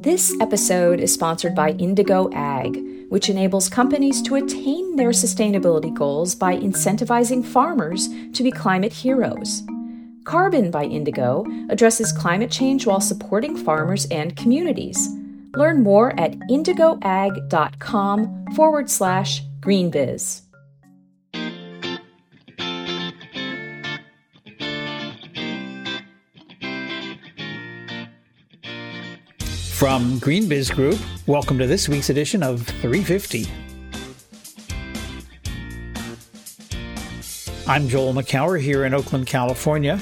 This episode is sponsored by Indigo Ag, which enables companies to attain their sustainability goals by incentivizing farmers to be climate heroes. Carbon by Indigo addresses climate change while supporting farmers and communities. Learn more at indigoag.com forward slash greenbiz. From GreenBiz Group, welcome to this week's edition of 350. I'm Joel Makower here in Oakland, California.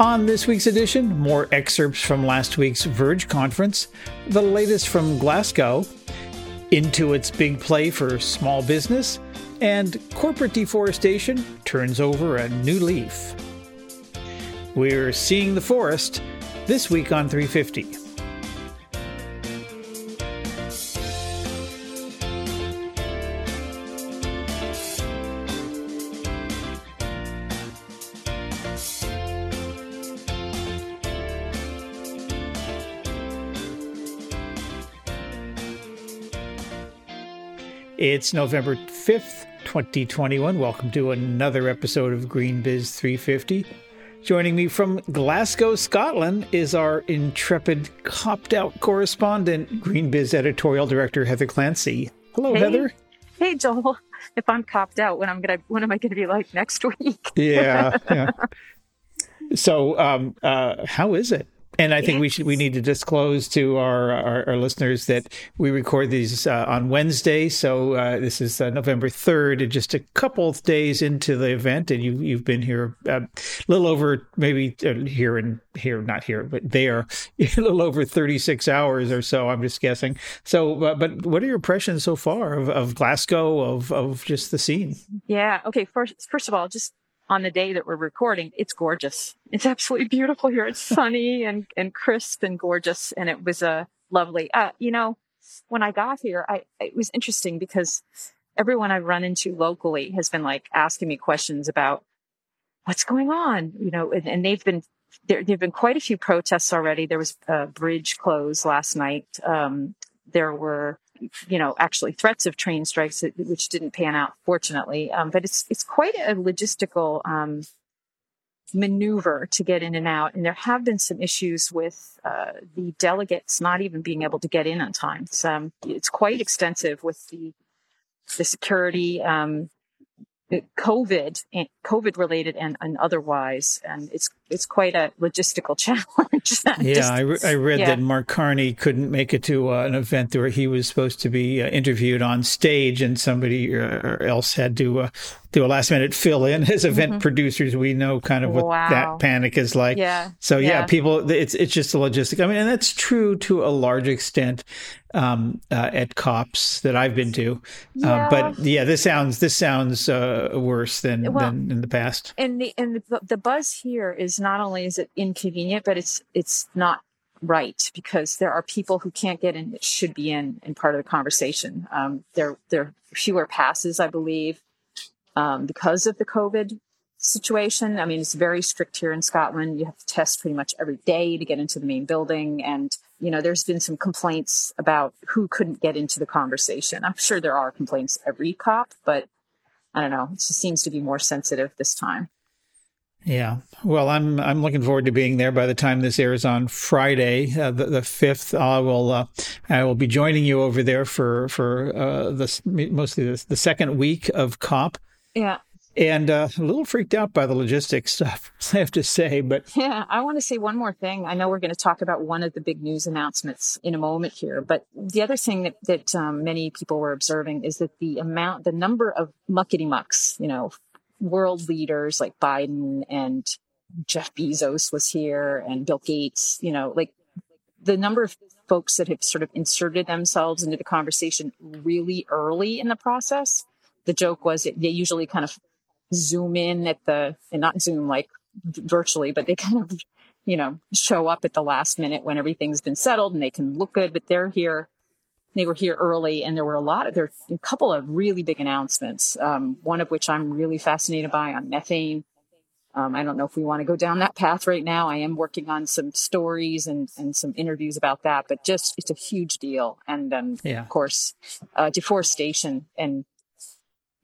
On this week's edition, more excerpts from last week's Verge conference, the latest from Glasgow, Intuit's big play for small business, and corporate deforestation turns over a new leaf. We're seeing the forest this week on 350. It's November 5th, 2021. Welcome to another episode of GreenBiz 350. Joining me from Glasgow, Scotland is our intrepid copped out correspondent, GreenBiz editorial director Heather Clancy. Hello, hey. Heather. Hey, Joel. If I'm copped out, when I'm gonna, when am I gonna be like next week? yeah, yeah. So, um, uh, how is it? And I think we should we need to disclose to our our, our listeners that we record these uh, on Wednesday, so uh, this is uh, November third, and just a couple of days into the event, and you you've been here uh, a little over maybe uh, here and here not here but there a little over thirty six hours or so. I'm just guessing. So, uh, but what are your impressions so far of, of Glasgow of of just the scene? Yeah. Okay. First, first of all, just on the day that we're recording, it's gorgeous. It's absolutely beautiful here. It's sunny and, and crisp and gorgeous. And it was a lovely, uh, you know, when I got here, I, it was interesting because everyone I've run into locally has been like asking me questions about what's going on, you know, and, and they've been, there, there've been quite a few protests already. There was a bridge closed last night. Um, there were you know, actually threats of train strikes, which didn't pan out, fortunately. Um, but it's it's quite a logistical um, maneuver to get in and out. And there have been some issues with uh, the delegates not even being able to get in on time. It's, um, it's quite extensive with the the security. Um, COVID, COVID related and, and otherwise, and it's it's quite a logistical challenge. yeah, Just, I, re- I read yeah. that Mark Carney couldn't make it to uh, an event where he was supposed to be uh, interviewed on stage, and somebody uh, else had to uh, do a last minute fill in. As event mm-hmm. producers, we know kind of what wow. that panic is like. Yeah. So yeah, yeah, people, it's it's just a logistic. I mean, and that's true to a large extent um, uh, at COPs that I've been to. Uh, yeah. but yeah, this sounds this sounds uh, worse than well, than in the past. And the and the, the buzz here is not only is it inconvenient, but it's it's not right because there are people who can't get in that should be in in part of the conversation. Um, there there are fewer passes, I believe um, because of the COVID situation. I mean, it's very strict here in Scotland. You have to test pretty much every day to get into the main building. And, you know, there's been some complaints about who couldn't get into the conversation. I'm sure there are complaints every cop, but I don't know. It just seems to be more sensitive this time. Yeah. Well, I'm I'm looking forward to being there. By the time this airs on Friday, uh, the, fifth, I will uh, I will be joining you over there for for uh, the mostly the, the second week of COP. Yeah. And uh, a little freaked out by the logistics stuff, I have to say. But yeah, I want to say one more thing. I know we're going to talk about one of the big news announcements in a moment here, but the other thing that that um, many people were observing is that the amount, the number of muckety mucks, you know, world leaders like Biden and Jeff Bezos was here and Bill Gates, you know, like the number of folks that have sort of inserted themselves into the conversation really early in the process the joke was it, they usually kind of zoom in at the, and not zoom like virtually, but they kind of, you know, show up at the last minute when everything's been settled and they can look good, but they're here. They were here early and there were a lot of, there a couple of really big announcements. Um, one of which I'm really fascinated by on methane. Um, I don't know if we want to go down that path right now. I am working on some stories and, and some interviews about that, but just it's a huge deal. And then, yeah. of course, uh, deforestation and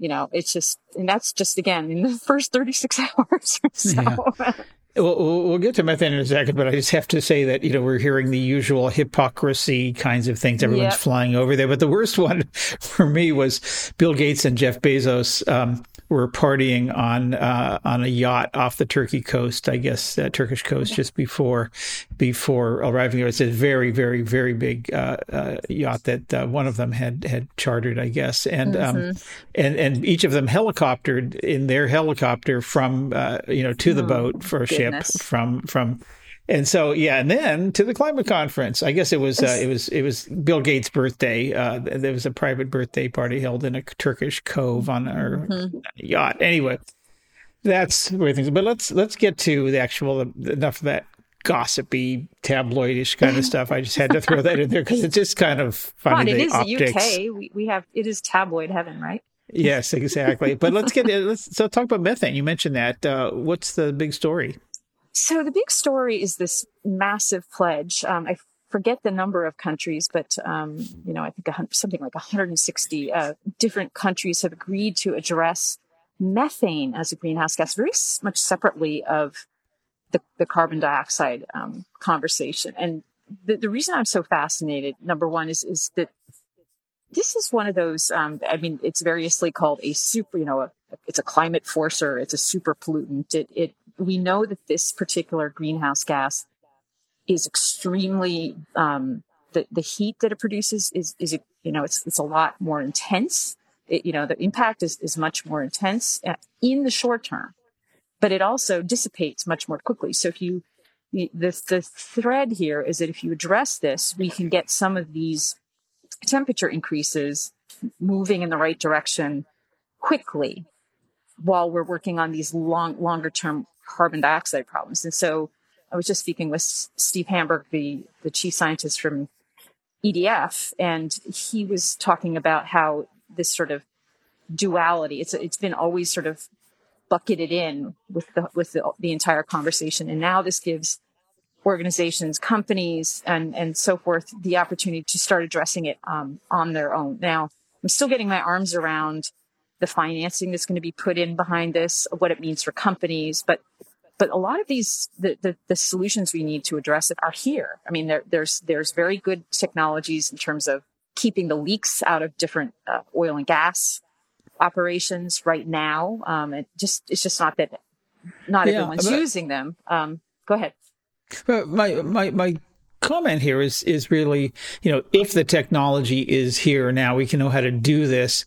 you know, it's just, and that's just again in the first 36 hours or so. Yeah. We'll, we'll get to methane in a second, but I just have to say that, you know, we're hearing the usual hypocrisy kinds of things. Everyone's yep. flying over there. But the worst one for me was Bill Gates and Jeff Bezos um, were partying on uh, on a yacht off the Turkey coast, I guess, uh, Turkish coast, just before before arriving here. It's a very, very, very big uh, uh yacht that uh, one of them had had chartered, I guess, and um, mm-hmm. um, and and each of them helicoptered in their helicopter from uh, you know to the oh, boat for a goodness. ship from from and so yeah, and then to the climate conference. I guess it was uh, it was it was Bill Gates' birthday. Uh, there was a private birthday party held in a Turkish cove on our mm-hmm. yacht. Anyway, that's where things. But let's let's get to the actual enough of that gossipy tabloidish kind of stuff. I just had to throw that in there because it's just kind of funny. it is optics. the UK. We, we have it is tabloid heaven, right? yes, exactly. But let's get let's so talk about methane. You mentioned that. Uh, what's the big story? So the big story is this massive pledge. Um, I forget the number of countries, but um, you know, I think something like 160 uh, different countries have agreed to address methane as a greenhouse gas, very much separately of the, the carbon dioxide um, conversation. And the, the, reason I'm so fascinated, number one, is is that this is one of those. Um, I mean, it's variously called a super. You know, a, it's a climate forcer. It's a super pollutant. It it we know that this particular greenhouse gas is extremely um, the the heat that it produces is is you know it's it's a lot more intense. It, you know the impact is is much more intense uh, in the short term, but it also dissipates much more quickly. So if you the the thread here is that if you address this, we can get some of these temperature increases moving in the right direction quickly while we're working on these long longer term carbon dioxide problems. And so I was just speaking with Steve Hamburg, the, the chief scientist from EDF, and he was talking about how this sort of duality, it's, it's been always sort of bucketed in with the, with the, the entire conversation. And now this gives organizations, companies, and, and so forth the opportunity to start addressing it um, on their own. Now, I'm still getting my arms around the financing that's going to be put in behind this, what it means for companies, but but a lot of these the, the, the solutions we need to address it are here. I mean, there, there's there's very good technologies in terms of keeping the leaks out of different uh, oil and gas operations right now. Um, it just it's just not that not yeah, everyone's but, using them. Um, go ahead. But my my my comment here is is really you know if the technology is here now we can know how to do this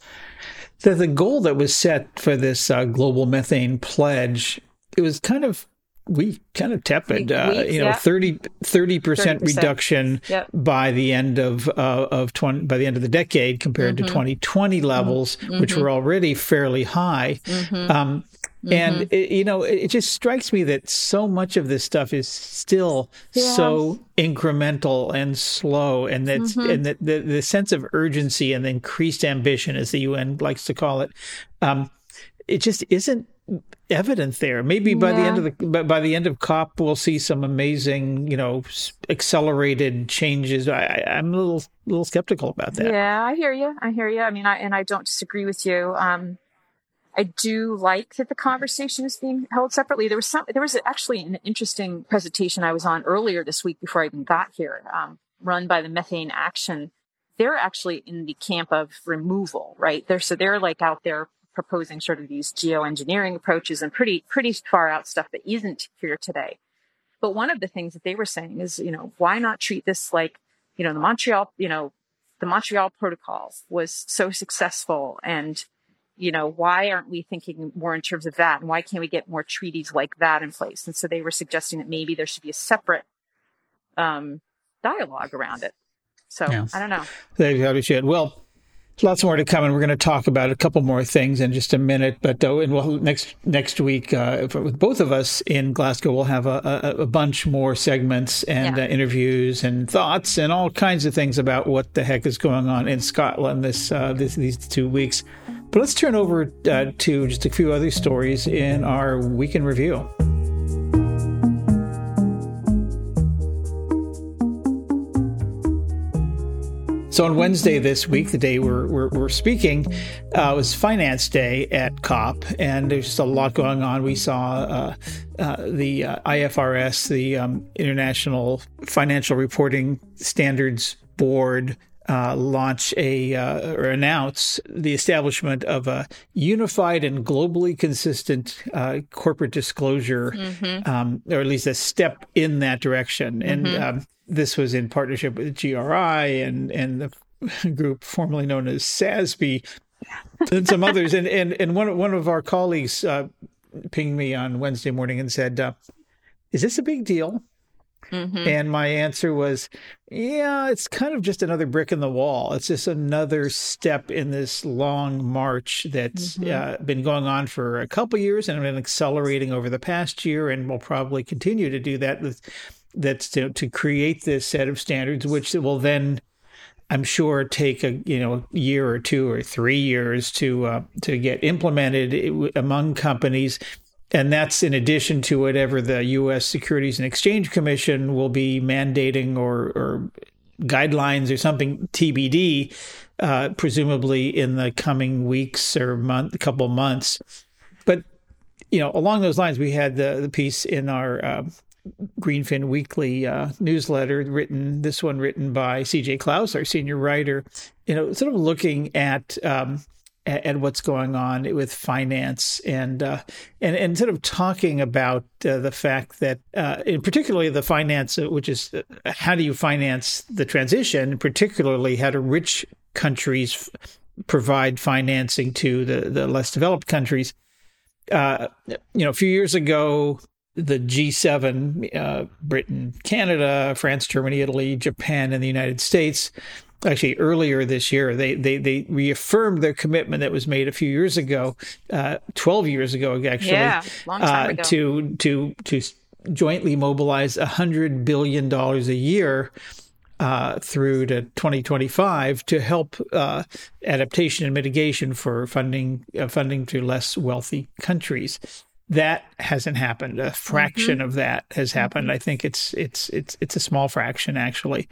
the, the goal that was set for this uh, global methane pledge, it was kind of we kind of tepid, uh, you know, yeah. 30 percent reduction yep. by the end of uh, of 20 by the end of the decade compared mm-hmm. to 2020 levels, mm-hmm. which were already fairly high. Mm-hmm. Um, Mm-hmm. And it, you know, it, just strikes me that so much of this stuff is still yeah. so incremental and slow, and that mm-hmm. and that the, the sense of urgency and increased ambition, as the UN likes to call it, um, it just isn't evident there. Maybe by yeah. the end of the by the end of COP, we'll see some amazing, you know, accelerated changes. I, am a little little skeptical about that. Yeah, I hear you. I hear you. I mean, I and I don't disagree with you. Um, I do like that the conversation is being held separately. There was some, there was actually an interesting presentation I was on earlier this week before I even got here, um, run by the Methane Action. They're actually in the camp of removal, right? They're, so they're like out there proposing sort of these geoengineering approaches and pretty, pretty far out stuff that isn't here today. But one of the things that they were saying is, you know, why not treat this like, you know, the Montreal, you know, the Montreal Protocol was so successful and you know, why aren't we thinking more in terms of that? And why can't we get more treaties like that in place? And so they were suggesting that maybe there should be a separate um, dialogue around it. So yeah. I don't know. They probably should. Well, lots more to come, and we're going to talk about a couple more things in just a minute. But uh, and we'll, next next week uh, with both of us in Glasgow, we'll have a, a, a bunch more segments and yeah. uh, interviews and thoughts and all kinds of things about what the heck is going on in Scotland this, uh, this these two weeks. But let's turn over uh, to just a few other stories in our week in review. So on Wednesday this week, the day we're, we're, we're speaking, uh, was Finance Day at COP, and there's just a lot going on. We saw uh, uh, the uh, IFRS, the um, International Financial Reporting Standards Board, uh, launch a uh, or announce the establishment of a unified and globally consistent uh, corporate disclosure, mm-hmm. um, or at least a step in that direction. Mm-hmm. And um, this was in partnership with GRI and and the group formerly known as SASB and some others. And and and one one of our colleagues uh, pinged me on Wednesday morning and said, uh, "Is this a big deal?" Mm-hmm. And my answer was, yeah, it's kind of just another brick in the wall. It's just another step in this long march that's mm-hmm. uh, been going on for a couple years and been accelerating over the past year and will probably continue to do that with that's to, to create this set of standards, which will then, I'm sure, take a you know year or two or three years to uh, to get implemented among companies. And that's in addition to whatever the U.S. Securities and Exchange Commission will be mandating or, or guidelines or something TBD, uh, presumably in the coming weeks or month, couple months. But you know, along those lines, we had the the piece in our uh, Greenfin Weekly uh, newsletter, written this one written by C.J. Clowes, our senior writer. You know, sort of looking at um, at, what's going on with finance and uh, and and sort of talking about uh, the fact that, uh, in particularly the finance, uh, which is uh, how do you finance the transition, particularly how do rich countries f- provide financing to the the less developed countries. Uh, you know, a few years ago, the G7, uh, Britain, Canada, France, Germany, Italy, Japan, and the United States. Actually, earlier this year, they, they, they reaffirmed their commitment that was made a few years ago, uh, 12 years ago, actually, yeah, long time uh, ago. to, to, to jointly mobilize $100 billion a year uh, through to 2025 to help uh, adaptation and mitigation for funding uh, funding to less wealthy countries that hasn't happened. A fraction mm-hmm. of that has happened. Mm-hmm. I think it's it's it's it's a small fraction actually.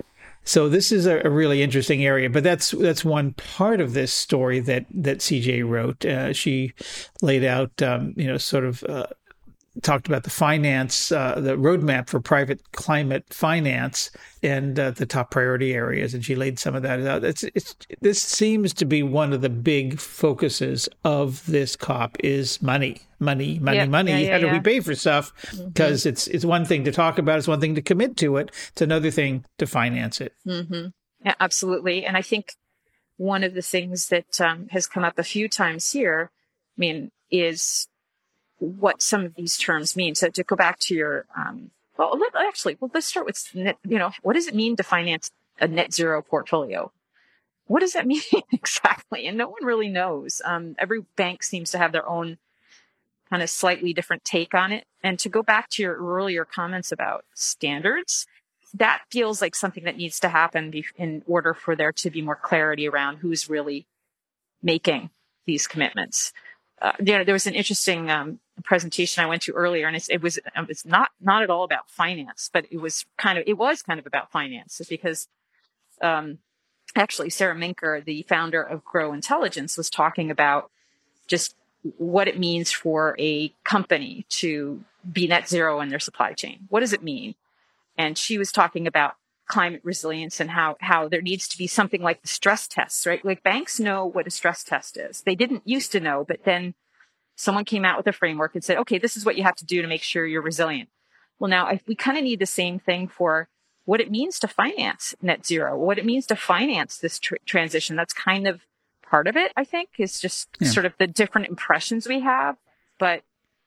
So this is a, really interesting area, but that's that's one part of this story that that CJ wrote. Uh, she laid out, um, you know, sort of uh, talked about the finance, uh, the roadmap for private climate finance, and uh, the top priority areas, and she laid some of that out. It's, it's, this seems to be one of the big focuses of this COP is money, money, money, yeah, money. Yeah, yeah, How do we pay for stuff? Because mm-hmm. it's it's one thing to talk about, it's one thing to commit to it, it's another thing to finance it. Mm-hmm. Yeah, absolutely. And I think one of the things that um, has come up a few times here, I mean, is what some of these terms mean. So to go back to your, um, well, let, actually, well, let's start with net, you know, what does it mean to finance a net zero portfolio? What does that mean exactly? And no one really knows. Um, every bank seems to have their own kind of slightly different take on it. And to go back to your earlier comments about standards, that feels like something that needs to happen in order for there to be more clarity around who's really making these commitments uh, there was an interesting um, presentation I went to earlier, and it was um, it's not not at all about finance, but it was kind of it was kind of about finance because um, actually Sara Menker, the founder of Gro Intelligence, was talking about just what it means for a company to be net zero in their supply chain. What does it mean? And she was talking about climate resilience and how how there needs to be something like the stress tests, right? Like banks know what a stress test is. They didn't used to know, but then someone came out with a framework and said, "Okay, this is what you have to do to make sure you're resilient." Well, now I, we kind of need the same thing for what it means to finance net zero, what it means to finance this tr- transition. That's kind of part of it, I think, is just yeah. sort of the different impressions we have. But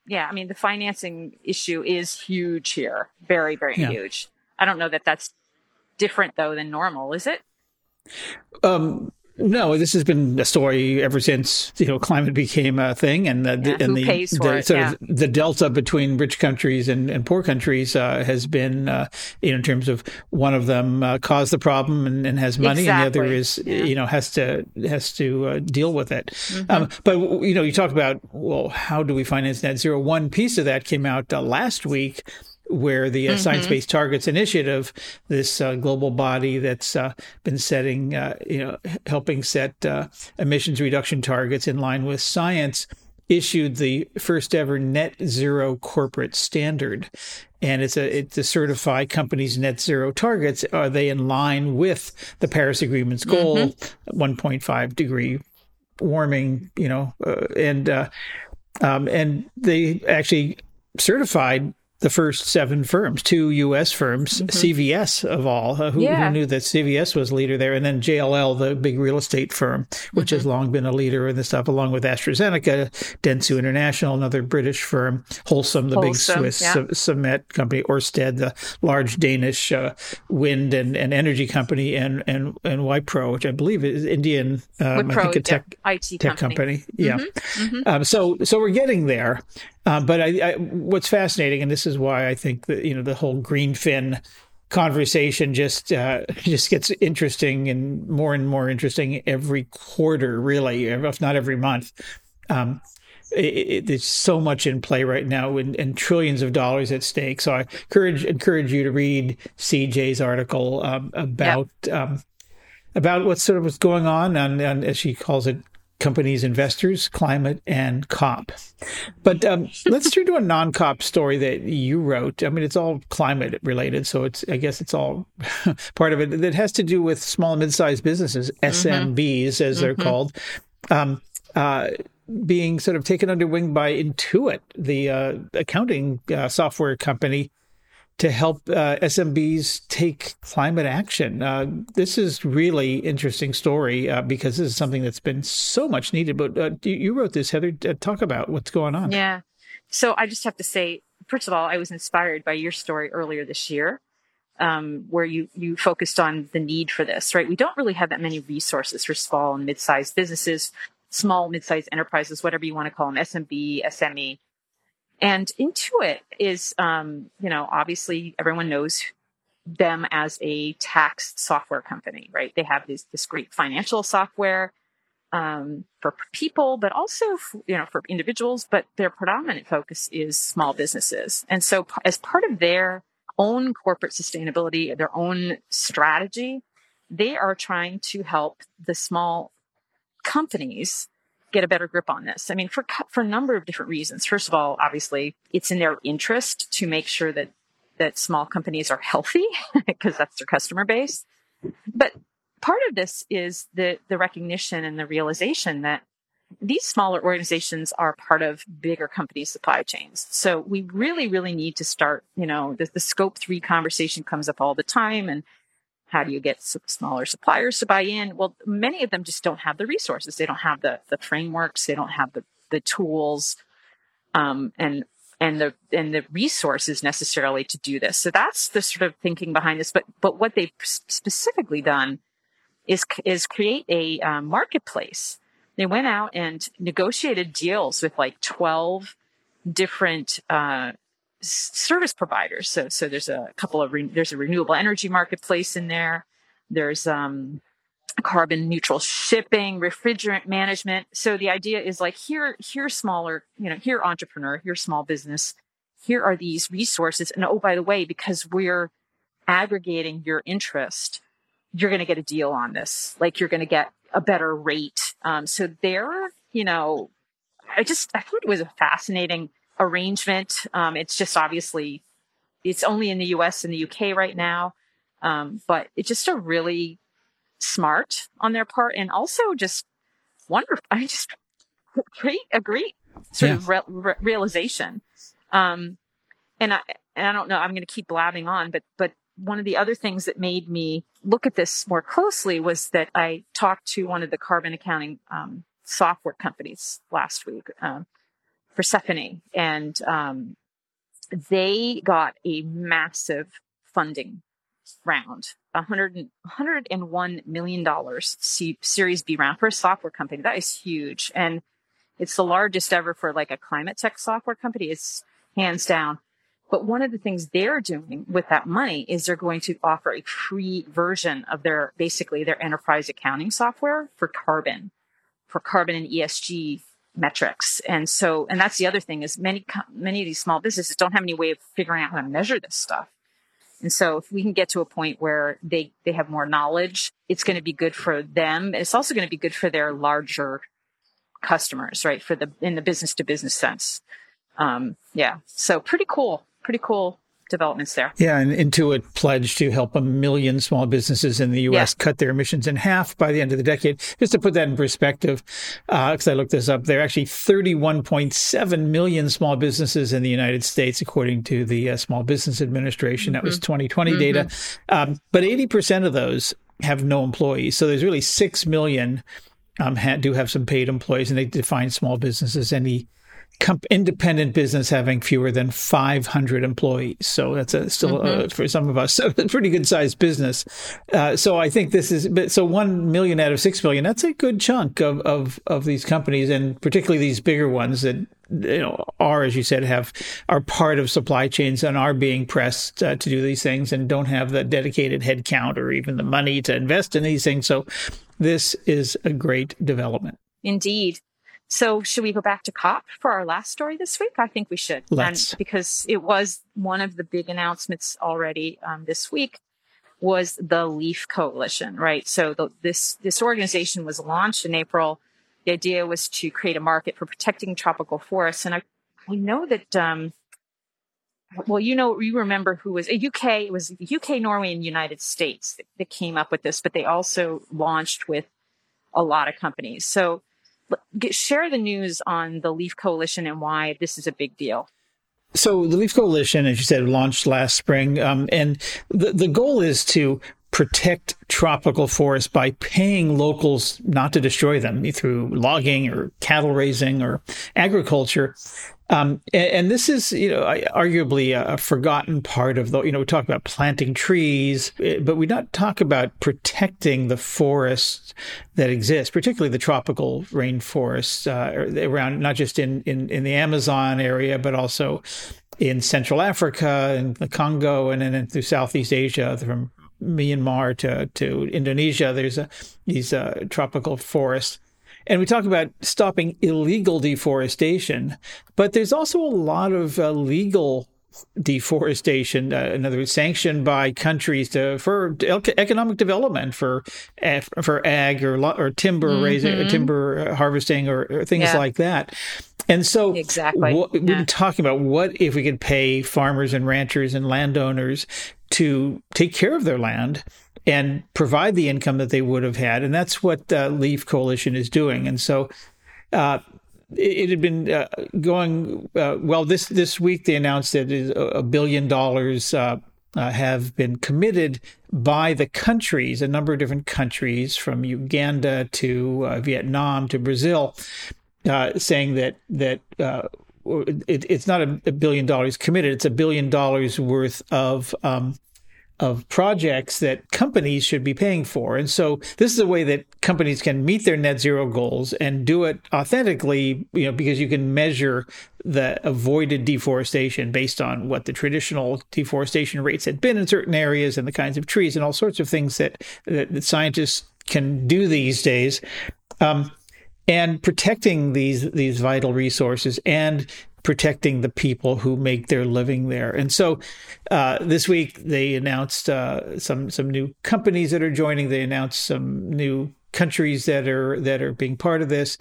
yeah, I mean, the financing issue is huge here. Very, very yeah. huge. I don't know that that's different though than normal, is it? Um, No, this has been a story ever since you know climate became a thing, and the, yeah, and the, the sort yeah. of the delta between rich countries and, and poor countries uh, has been uh, you know in terms of one of them uh, caused the problem and, and has money, exactly. and the other is yeah. you know has to has to uh, deal with it. Mm-hmm. Um, but you know, you talk about well, how do we finance net zero? One piece of that came out uh, last week where the uh, mm-hmm. Science Based Targets Initiative, this uh, global body that's uh, been setting, uh, you know, helping set uh, emissions reduction targets in line with science, issued the first ever net zero corporate standard. And it's a it's to certify companies' net zero targets. Are they in line with the Paris Agreement's goal, mm-hmm. 1.5 degree warming? You know, uh, and um, and they actually certified the first seven firms, two U.S. firms, mm-hmm. CVS of all. Uh, who, yeah. who, knew that CVS was leader there? And then JLL, the big real estate firm, which mm-hmm. has long been a leader in this stuff, along with AstraZeneca, Dentsu International, another British firm, Holcim, the Holcim, big Swiss yeah. cement company, Orsted, the large Danish uh, wind and, and energy company, and and and Wipro, which I believe is Indian. Um, Wipro, I think a tech yeah, IT tech company. company. Yeah. Mm-hmm. Um, so so we're getting there. Uh, but I, I, what's fascinating, and this is why I think that you know the whole greenfin conversation just uh, just gets interesting and more and more interesting every quarter, really, if not every month. Um, it, it, there's so much in play right now, and, and, trillions of dollars at stake. So I encourage encourage you to read CJ's article um, about yep. um, about what's sort of what's going on, and, and as she calls it, companies, investors, climate, and COP. But um, let's turn to a non-COP story that you wrote. I mean, it's all climate related, so it's I guess it's all part of it that has to do with small and mid-sized businesses, mm-hmm. SMBs as they're mm-hmm. called. Um, uh, being sort of taken under wing by Intuit, the uh, accounting uh, software company to help uh, SMBs take climate action. Uh, this is really interesting story uh, because this is something that's been so much needed. But uh, you wrote this, Heather. Uh, talk about what's going on. Yeah. So I just have to say, first of all, I was inspired by your story earlier this year. Um, where you you focused on the need for this, right? We don't really have that many resources for small and mid-sized businesses, small mid-sized enterprises, whatever you want to call them, SMB, SME and Intuit is, um, you know, obviously everyone knows them as a tax software company, right? They have this, this great financial software um, for people, but also, you know, for individuals, but their predominant focus is small businesses. And so as part of their own corporate sustainability, their own strategy, they are trying to help the small companies get a better grip on this. I mean, for for a number of different reasons. First of all, obviously, it's in their interest to make sure that that small companies are healthy because that's their customer base. But part of this is the the recognition and the realization that these smaller organizations are part of bigger company supply chains. So we really, really need to start, you know, the, the scope three conversation comes up all the time and how do you get smaller suppliers to buy in? Well, many of them just don't have the resources. They don't have the the frameworks. They don't have the the tools, um, and and the and the resources necessarily to do this. So that's the sort of thinking behind this. But but what they've specifically done is is create a um, marketplace. They went out and negotiated deals with like twelve different uh, service providers. So, so there's a couple of, re- there's a renewable energy marketplace in there. There's, um, carbon neutral shipping, refrigerant management. So the idea is like here, here smaller, you know, here entrepreneur, here small business, here are these resources. And oh, by the way, because we're aggregating your interest, you're going to get a deal on this. Like you're going to get a better rate. Um, so there, you know, I just, I thought it was a fascinating arrangement. Um, it's just obviously it's only in the U.S. and the U.K. right now, um, but it's just a really smart on their part, and also just wonderful. I just great, a great sort yeah. of re- re- realization. Um, and I and I don't know. I'm going to keep blabbing on, but but one of the other things that made me look at this more closely was that I talked to one of the carbon accounting um, software companies last week. Um, Persefoni, and um, they got a massive funding round, 100, 101 million dollars Series B round for a software company. That is huge, and it's the largest ever for like a climate tech software company. It's hands down. But one of the things they're doing with that money is they're going to offer a free version of their basically their enterprise accounting software for carbon, for carbon and ESG metrics. And so, and that's the other thing is many, many of these small businesses don't have any way of figuring out how to measure this stuff. And so if we can get to a point where they, they have more knowledge, it's going to be good for them. It's also going to be good for their larger customers, right? For the, in the business to business sense. Um, yeah. So pretty cool pretty cool developments there. Yeah, and Intuit pledged to help a million small businesses in the U.S. Yeah. cut their emissions in half by the end of the decade. Just to put that in perspective, because uh, I looked this up, there are actually 31.7 million small businesses in the United States, according to the uh, Small Business Administration. Mm-hmm. That was 2020 mm-hmm. data. Um, but 80% of those have no employees. So there's really 6 million um, ha- do have some paid employees, and they define small businesses any independent business having fewer than 500 employees. So that's a, still mm-hmm. uh, for some of us a pretty good sized business. Uh, so I think this is so one million out of six million. That's a good chunk of of of these companies, and particularly these bigger ones that you know are, as you said, have are part of supply chains and are being pressed uh, to do these things and don't have the dedicated headcount or even the money to invest in these things. So this is a great development. Indeed. So should we go back to COP for our last story this week? I think we should. Let's. And because it was one of the big announcements already um, this week was the Leaf Coalition, right? So the, this, this organization was launched in April. The idea was to create a market for protecting tropical forests. And I, I know that, um, well, you know, you remember who was a UK, it was UK, Norway, and United States that, that came up with this, but they also launched with a lot of companies. So share the news on the Leaf Coalition and why this is a big deal. So the Leaf Coalition, as you said, launched last spring, um, and the the goal is to protect tropical forests by paying locals not to destroy them through logging or cattle raising or agriculture. Um, and, and, this is, you know, arguably a, forgotten part of the, you know, we talk about planting trees, eh, but we not talk about protecting the forests that exist, particularly the tropical rainforests uh, around, not just in, in, in the Amazon area, but also in Central Africa and the Congo and then through Southeast Asia from Myanmar to, to Indonesia. There's a, these uh, tropical forests. And we talk about stopping illegal deforestation, but there's also a lot of uh, legal deforestation, uh, in other words, sanctioned by countries to for economic development, for for ag or or timber mm-hmm. raising, or timber harvesting, or, or things yeah. like that. And so, exactly, what, we've been talking about what if we could pay farmers and ranchers and landowners to take care of their land and provide the income that they would have had. And that's what uh, Leaf Coalition is doing. And so uh, it, it, had been uh, going uh, well. This this week they announced that a billion dollars uh, uh, have been committed by the countries, a number of different countries, from Uganda to Vietnam to Brazil, saying that that. It, it's not a, a, billion dollars committed; it's a billion dollars worth of um, of projects that companies should be paying for. And so this is a way that companies can meet their net zero goals and do it authentically, you know, because you can measure the avoided deforestation based on what the traditional deforestation rates had been in certain areas and the kinds of trees and all sorts of things that, that, that scientists can do these days. Um, and protecting these these vital resources and protecting the people who make their living there. And so uh, this week they announced uh, some some new companies that are joining. They announced some new countries that are that are being part of this.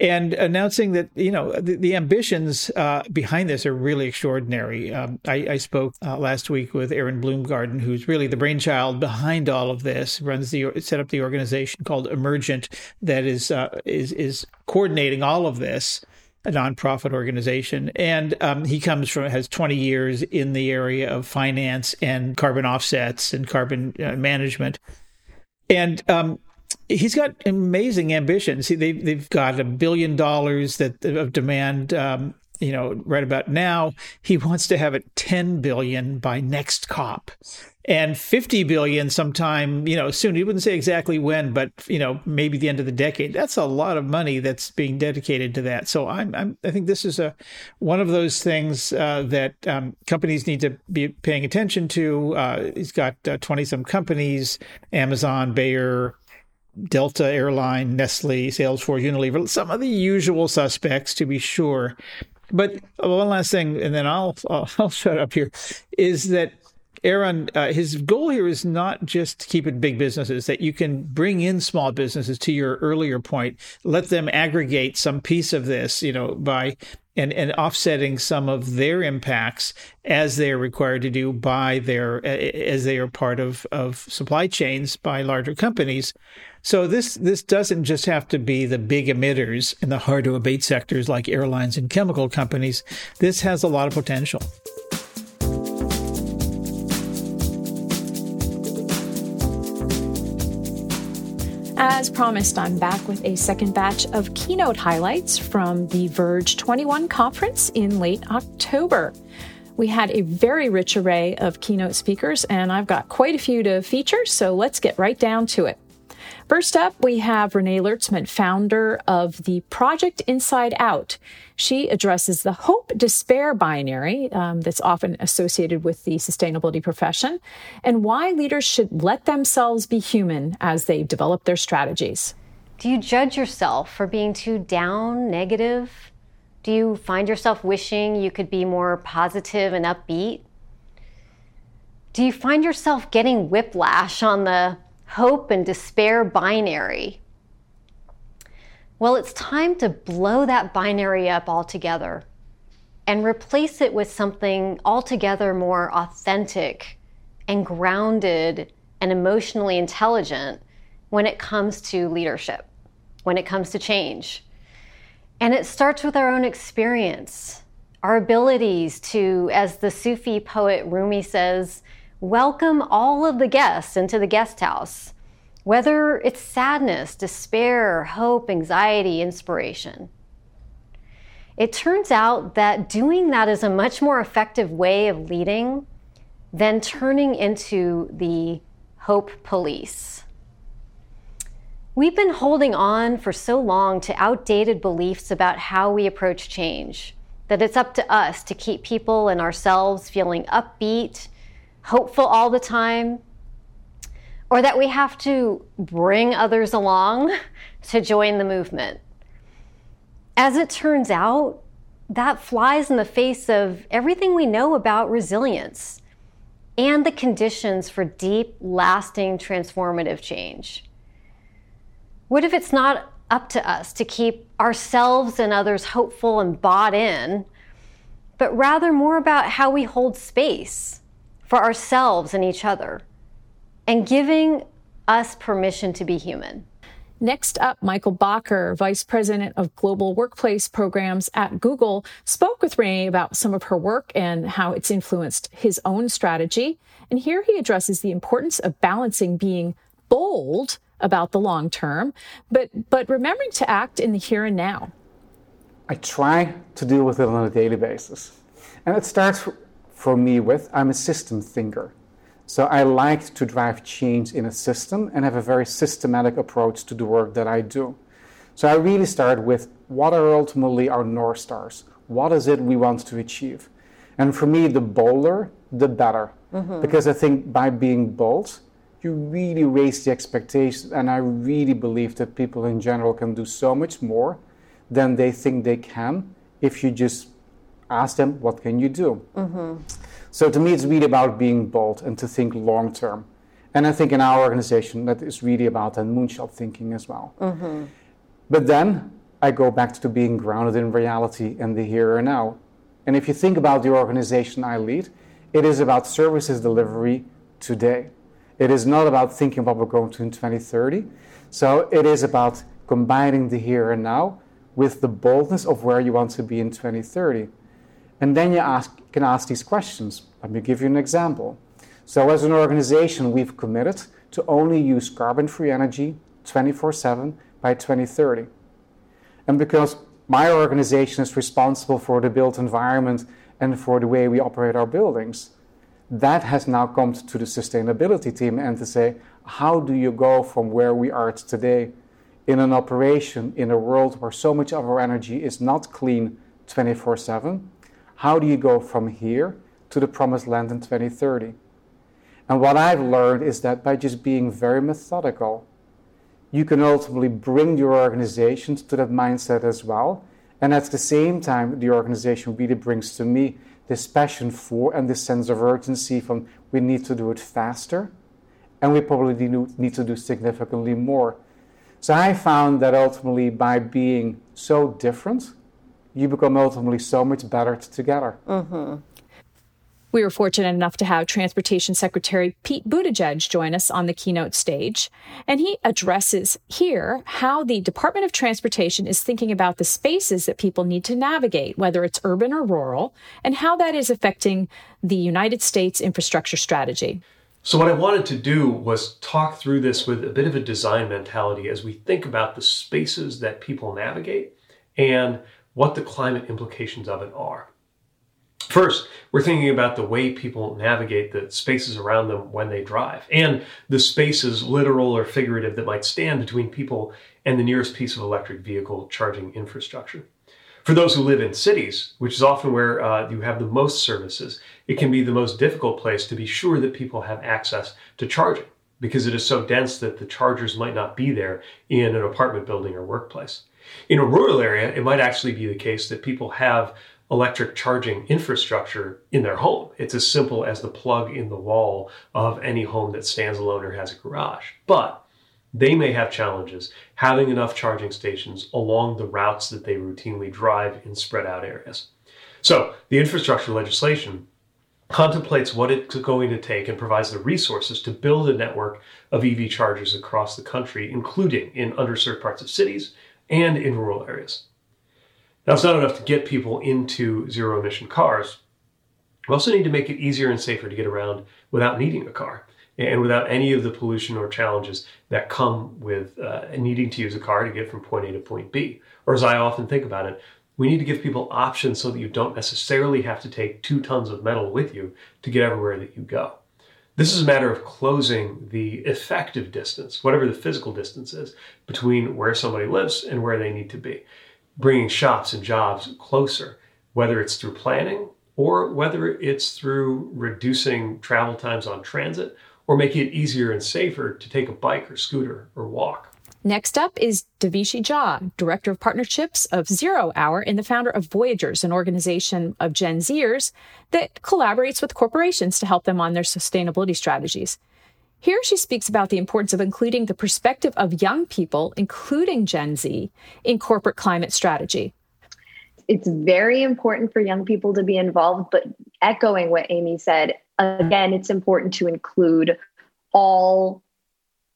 And announcing that you know the, the ambitions uh, behind this are really extraordinary. Um, I, I, spoke uh, last week with Eron Bloomgarden, who's really the brainchild behind all of this. Runs the set up the organization called Emergent that is uh, is is coordinating all of this a nonprofit organization, and um, he comes from has 20 years in the area of finance and carbon offsets and carbon uh, management, and um, he's got amazing ambitions. They they've got a billion dollars that of demand. Um, you know, right about now, he wants to have it 10 billion by next COP and 50 billion sometime, you know, soon. He wouldn't say exactly when, but you know, maybe the end of the decade. That's a lot of money that's being dedicated to that. So I'm, I'm i think this is a one of those things uh, that um, companies need to be paying attention to. Uh, he's got 20 uh, some companies, Amazon, Bayer, Delta Airline, Nestle, Salesforce, Unilever, some of the usual suspects to be sure. But one last thing, and then I'll I'll, I'll shut up here, is that Eron, uh, his goal here is not just to keep it big businesses, that you can bring in small businesses to your earlier point, let them aggregate some piece of this, you know, by and, and offsetting some of their impacts as they are required to do by their as they are part of, of supply chains by larger companies. So this this doesn't just have to be the big emitters in the hard to abate sectors like airlines and chemical companies. This has a lot of potential. As promised, I'm back with a second batch of keynote highlights from the Verge 21 conference in late October. We had a very rich array of keynote speakers, and I've got quite a few to feature, so let's get right down to it. First up, we have Renee Lertzman, founder of the Project Inside Out. She addresses the hope despair binary um, that's often associated with the sustainability profession and why leaders should let themselves be human as they develop their strategies. Do you judge yourself for being too down, negative? Do you find yourself wishing you could be more positive and upbeat? Do you find yourself getting whiplash on the hope and despair binary. Well, it's time to blow that binary up altogether and replace it with something altogether more authentic and grounded and emotionally intelligent when it comes to leadership, when it comes to change. And it starts with our own experience, our abilities to, as the Sufi poet Rumi says, welcome all of the guests into the guest house, whether it's sadness, despair, hope, anxiety, inspiration. It turns out that doing that is a much more effective way of leading than turning into the hope police. We've been holding on for so long to outdated beliefs about how we approach change that it's up to us to keep people and ourselves feeling upbeat hopeful all the time, or that we have to bring others along to join the movement. As it turns out, that flies in the face of everything we know about resilience and the conditions for deep, lasting, transformative change. What if it's not up to us to keep ourselves and others hopeful and bought in, but rather more about how we hold space for ourselves and each other, and giving us permission to be human. Next up, Michael Bakker, Vice President of Global Workplace Programs at Google, spoke with Renee about some of her work and how it's influenced his own strategy. And here he addresses the importance of balancing being bold about the long term, but, but remembering to act in the here and now. I try to deal with it on a daily basis. And it starts for me with. I'm a system thinker. So I like to drive change in a system and have a very systematic approach to the work that I do. So I really start with what are ultimately our North Stars? What is it we want to achieve? And for me, the bolder, the better. Mm-hmm. Because I think by being bold, you really raise the expectations. And I really believe that people in general can do so much more than they think they can if you just ask them, what can you do? Mm-hmm. So to me, it's really about being bold and to think long term. And I think in our organization, that is really about that moonshot thinking as well. Mm-hmm. But then I go back to being grounded in reality and the here and now. And if you think about the organization I lead, it is about services delivery today. It is not about thinking what we're going to in 2030. So it is about combining the here and now with the boldness of where you want to be in 2030. And then you ask, can ask these questions. Let me give you an example. So, as an organization, we've committed to only use carbon free energy 24 7 by 2030. And because my organization is responsible for the built environment and for the way we operate our buildings. That has now come to the sustainability team and to say, how do you go from where we are today in an operation in a world where so much of our energy is not clean 24 7? How do you go from here to the promised land in 2030? And what I've learned is that by just being very methodical, you can ultimately bring your organization to that mindset as well. And at the same time, the organization really brings to me this passion for and this sense of urgency from we need to do it faster and we probably need to do significantly more. So I found that ultimately by being so different, you become ultimately so much better together. Mm-hmm. We were fortunate enough to have Transportation Secretary Pete Buttigieg join us on the keynote stage, and he addresses here how the Department of Transportation is thinking about the spaces that people need to navigate, whether it's urban or rural, and how that is affecting the United States infrastructure strategy. So, what I wanted to do was talk through this with a bit of a design mentality as we think about the spaces that people navigate and what the climate implications of it are. First, we're thinking about the way people navigate the spaces around them when they drive, and the spaces, literal or figurative, that might stand between people and the nearest piece of electric vehicle charging infrastructure. For those who live in cities, which is often where uh, you have the most services, it can be the most difficult place to be sure that people have access to charging because it is so dense that the chargers might not be there in an apartment building or workplace. In a rural area, it might actually be the case that people have electric charging infrastructure in their home. It's as simple as the plug in the wall of any home that stands alone or has a garage. But they may have challenges having enough charging stations along the routes that they routinely drive in spread out areas. So, the infrastructure legislation contemplates what it's going to take and provides the resources to build a network of EV chargers across the country, including in underserved parts of cities and in rural areas. Now, it's not enough to get people into zero emission cars. We also need to make it easier and safer to get around without needing a car and without any of the pollution or challenges that come with uh, needing to use a car to get from point A to point B. Or as I often think about it, we need to give people options so that you don't necessarily have to take two tons of metal with you to get everywhere that you go. This is a matter of closing the effective distance, whatever the physical distance is, between where somebody lives and where they need to be bringing shops and jobs closer, whether it's through planning or whether it's through reducing travel times on transit or making it easier and safer to take a bike or scooter or walk. Next up is Devishi Jha, Director of Partnerships of Zero Hour and the founder of Voyagers, an organization of Gen Zers that collaborates with corporations to help them on their sustainability strategies. Here she speaks about the importance of including the perspective of young people, including Gen Z, in corporate climate strategy. It's very important for young people to be involved, but echoing what Amy said, again, it's important to include all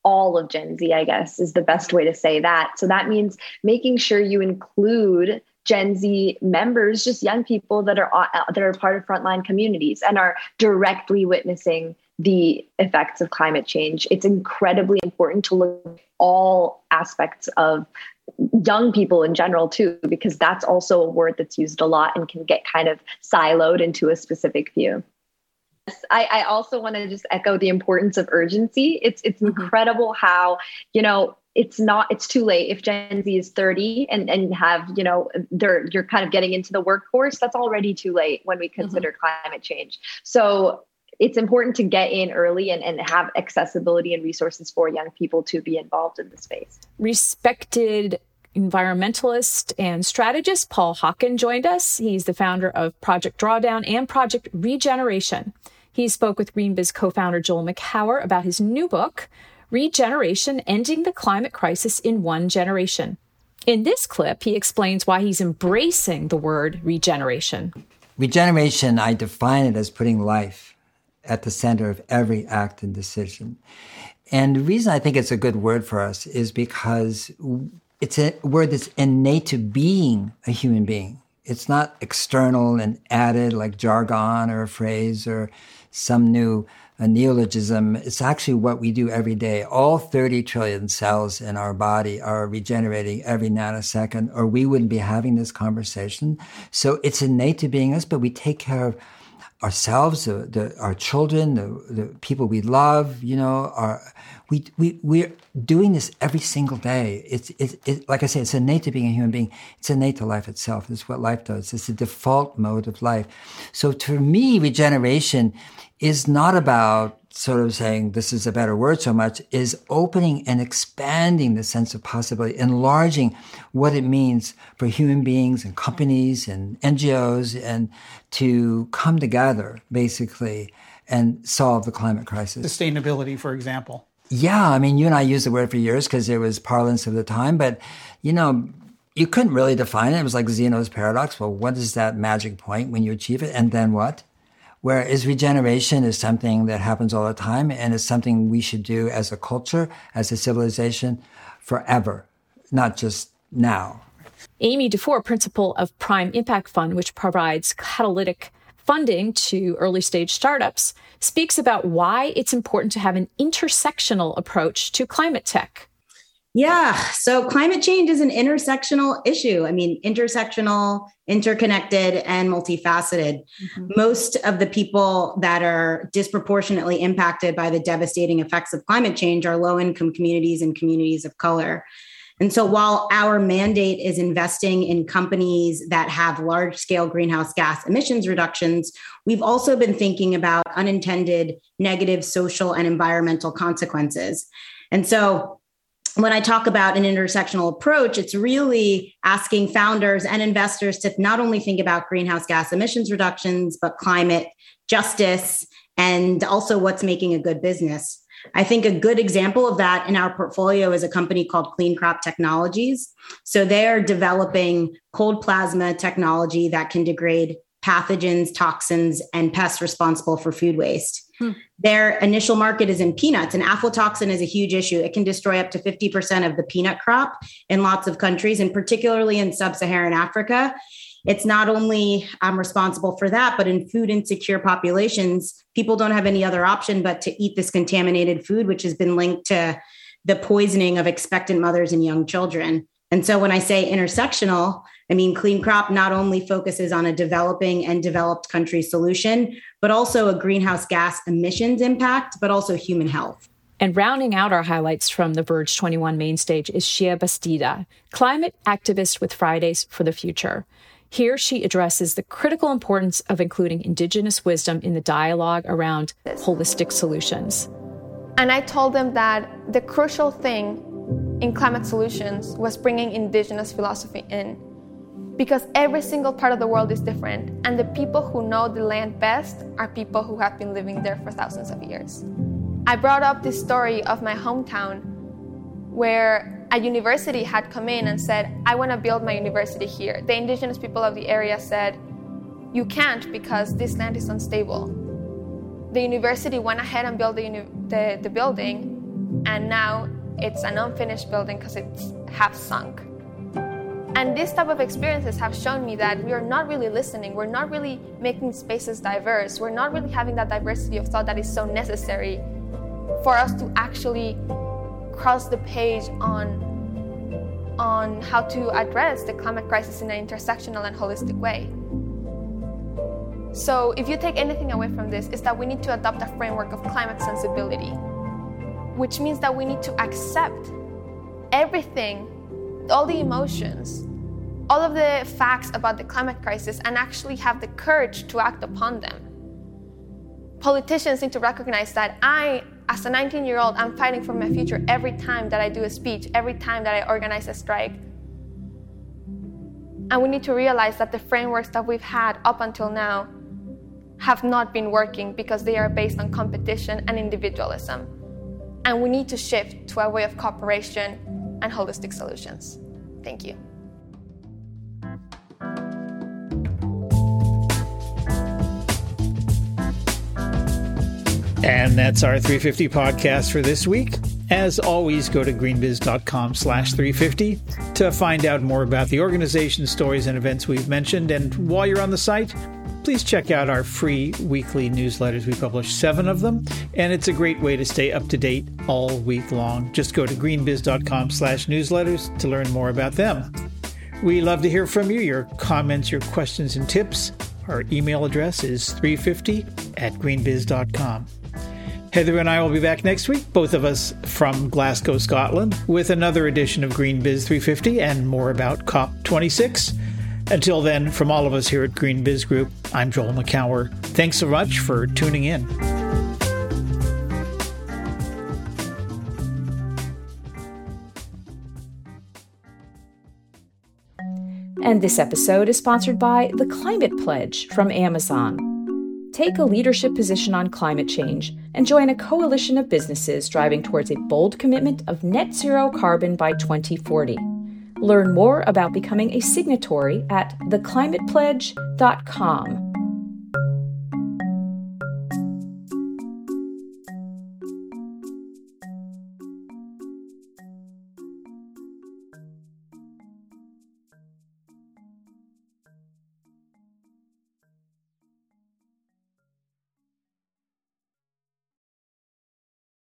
all of Gen Z, I guess, is the best way to say that. So that means making sure you include Gen Z members, just young people that are uh, that are part of frontline communities and are directly witnessing the effects of climate change. It's incredibly important to look at all aspects of young people in general too because that's also a word that's used a lot and can get kind of siloed into a specific view I, I also want to just echo the importance of urgency it's it's mm-hmm. incredible how you know it's not it's too late if gen z is 30 and and have you know they're you're kind of getting into the workforce that's already too late when we mm-hmm. consider mm-hmm. climate change so it's important to get in early and, and have accessibility and resources for young people to be involved in the space. Respected environmentalist and strategist Paul Hawken joined us. He's the founder of Project Drawdown and Project Regeneration. He spoke with GreenBiz co founder Joel Makower about his new book, Regeneration Ending the Climate Crisis in One Generation. In this clip, he explains why he's embracing the word regeneration. Regeneration, I define it as putting life at the center of every act and decision. And the reason I think it's a good word for us is because it's a word that's innate to being a human being. It's not external and added like jargon or a phrase or some new neologism. It's actually what we do every day. All 30 trillion cells in our body are regenerating every nanosecond, or we wouldn't be having this conversation. So it's innate to being us, but we take care of ourselves, the, the, our children, the, the people we love, you know, our, we, we, we're doing this every single day. It's, it's, it, like I say, it's innate to being a human being. It's innate to life itself. It's what life does. It's the default mode of life. So to me, regeneration is not about sort of saying this is a better word so much is opening and expanding the sense of possibility, enlarging what it means for human beings and companies and NGOs and to come together basically and solve the climate crisis. Sustainability, for example. Yeah, I mean, you and I used the word for years because it was parlance of the time, but you know, you couldn't really define it. It was like Zeno's paradox. Well, what is that magic point when you achieve it? And then what? Whereas regeneration is something that happens all the time and it's something we should do as a culture, as a civilization forever, not just now. Amy Duffuor, principal of Prime Impact Fund, which provides catalytic funding to early stage startups, speaks about why it's important to have an intersectional approach to climate tech. Yeah. So climate change is an intersectional issue. I mean, intersectional, interconnected, and multifaceted. Mm-hmm. Most of the people that are disproportionately impacted by the devastating effects of climate change are low income communities and communities of color. And so while our mandate is investing in companies that have large scale greenhouse gas emissions reductions, we've also been thinking about unintended negative social and environmental consequences. And so when I talk about an intersectional approach, it's really asking founders and investors to not only think about greenhouse gas emissions reductions, but climate justice and also what's making a good business. I think a good example of that in our portfolio is a company called Clean Crop Technologies. So they're developing cold plasma technology that can degrade pathogens, toxins, and pests responsible for food waste. Their initial market is in peanuts, and aflatoxin is a huge issue. It can destroy up to 50% of the peanut crop in lots of countries, and particularly in sub Saharan Africa. It's not only um, responsible for that, but in food insecure populations, people don't have any other option but to eat this contaminated food, which has been linked to the poisoning of expectant mothers and young children. And so when I say intersectional, I mean, Clean Crop not only focuses on a developing and developed country solution, but also a greenhouse gas emissions impact, but also human health. And rounding out our highlights from the Verge 21 main stage is Xiye Bastida, climate activist with Fridays for the Future. Here, she addresses the critical importance of including Indigenous wisdom in the dialogue around holistic solutions. And I told them that the crucial thing in climate solutions was bringing indigenous philosophy in. Because every single part of the world is different, and the people who know the land best are people who have been living there for thousands of years. I brought up this story of my hometown where a university had come in and said, I want to build my university here. The indigenous people of the area said, You can't because this land is unstable. The university went ahead and built the, uni- the, the building, and now it's an unfinished building because it's half sunk. And this type of experiences have shown me that we are not really listening, we're not really making spaces diverse, we're not really having that diversity of thought that is so necessary for us to actually cross the page on on how to address the climate crisis in an intersectional and holistic way. So, if you take anything away from this, is that we need to adopt a framework of climate sensibility which means that we need to accept everything, all the emotions, all of the facts about the climate crisis, and actually have the courage to act upon them. Politicians need to recognize that I, as a 19 year old, I'm fighting for my future every time that I do a speech, every time that I organize a strike. And we need to realize that the frameworks that we've had up until now have not been working because they are based on competition and individualism. And we need to shift to a way of cooperation and holistic solutions. Thank you. And that's our 350 podcast for this week. As always, go to greenbiz.com slash 350 to find out more about the organization, stories, and events we've mentioned. And while you're on the site, please check out our free weekly newsletters. We publish seven of them, and it's a great way to stay up to date all week long. Just go to greenbiz.com slash newsletters to learn more about them. We love to hear from you, your comments, your questions, and tips. Our email address is 350 at greenbiz.com. Heather and I will be back next week, both of us from Glasgow, Scotland, with another edition of GreenBiz 350 and more about COP26. Until then, from all of us here at GreenBiz Group, I'm Joel Makower. Thanks so much for tuning in. And this episode is sponsored by the Climate Pledge from Amazon. Take a leadership position on climate change and join a coalition of businesses driving towards a bold commitment of net zero carbon by 2040. Learn more about becoming a signatory at theclimatepledge.com.